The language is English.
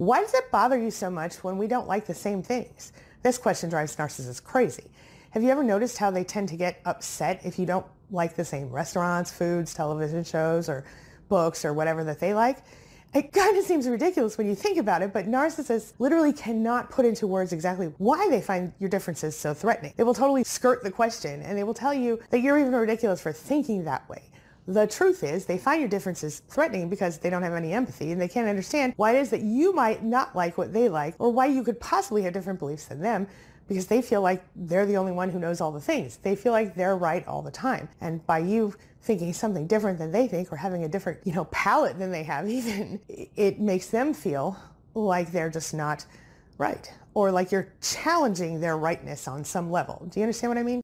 Why does it bother you so much when we don't like the same things? This question drives narcissists crazy. Have you ever noticed how they tend to get upset if you don't like the same restaurants, foods, television shows, or books, or whatever that they like? It kind of seems ridiculous when you think about it, but narcissists literally cannot put into words exactly why they find your differences so threatening. They will totally skirt the question and they will tell you that you're even ridiculous for thinking that way. The truth is they find your differences threatening because they don't have any empathy and they can't understand why it is that you might not like what they like or why you could possibly have different beliefs than them because they feel like they're the only one who knows all the things. They feel like they're right all the time. And by you thinking something different than they think or having a different, you know, palate than they have even, it makes them feel like they're just not right or like you're challenging their rightness on some level. Do you understand what I mean?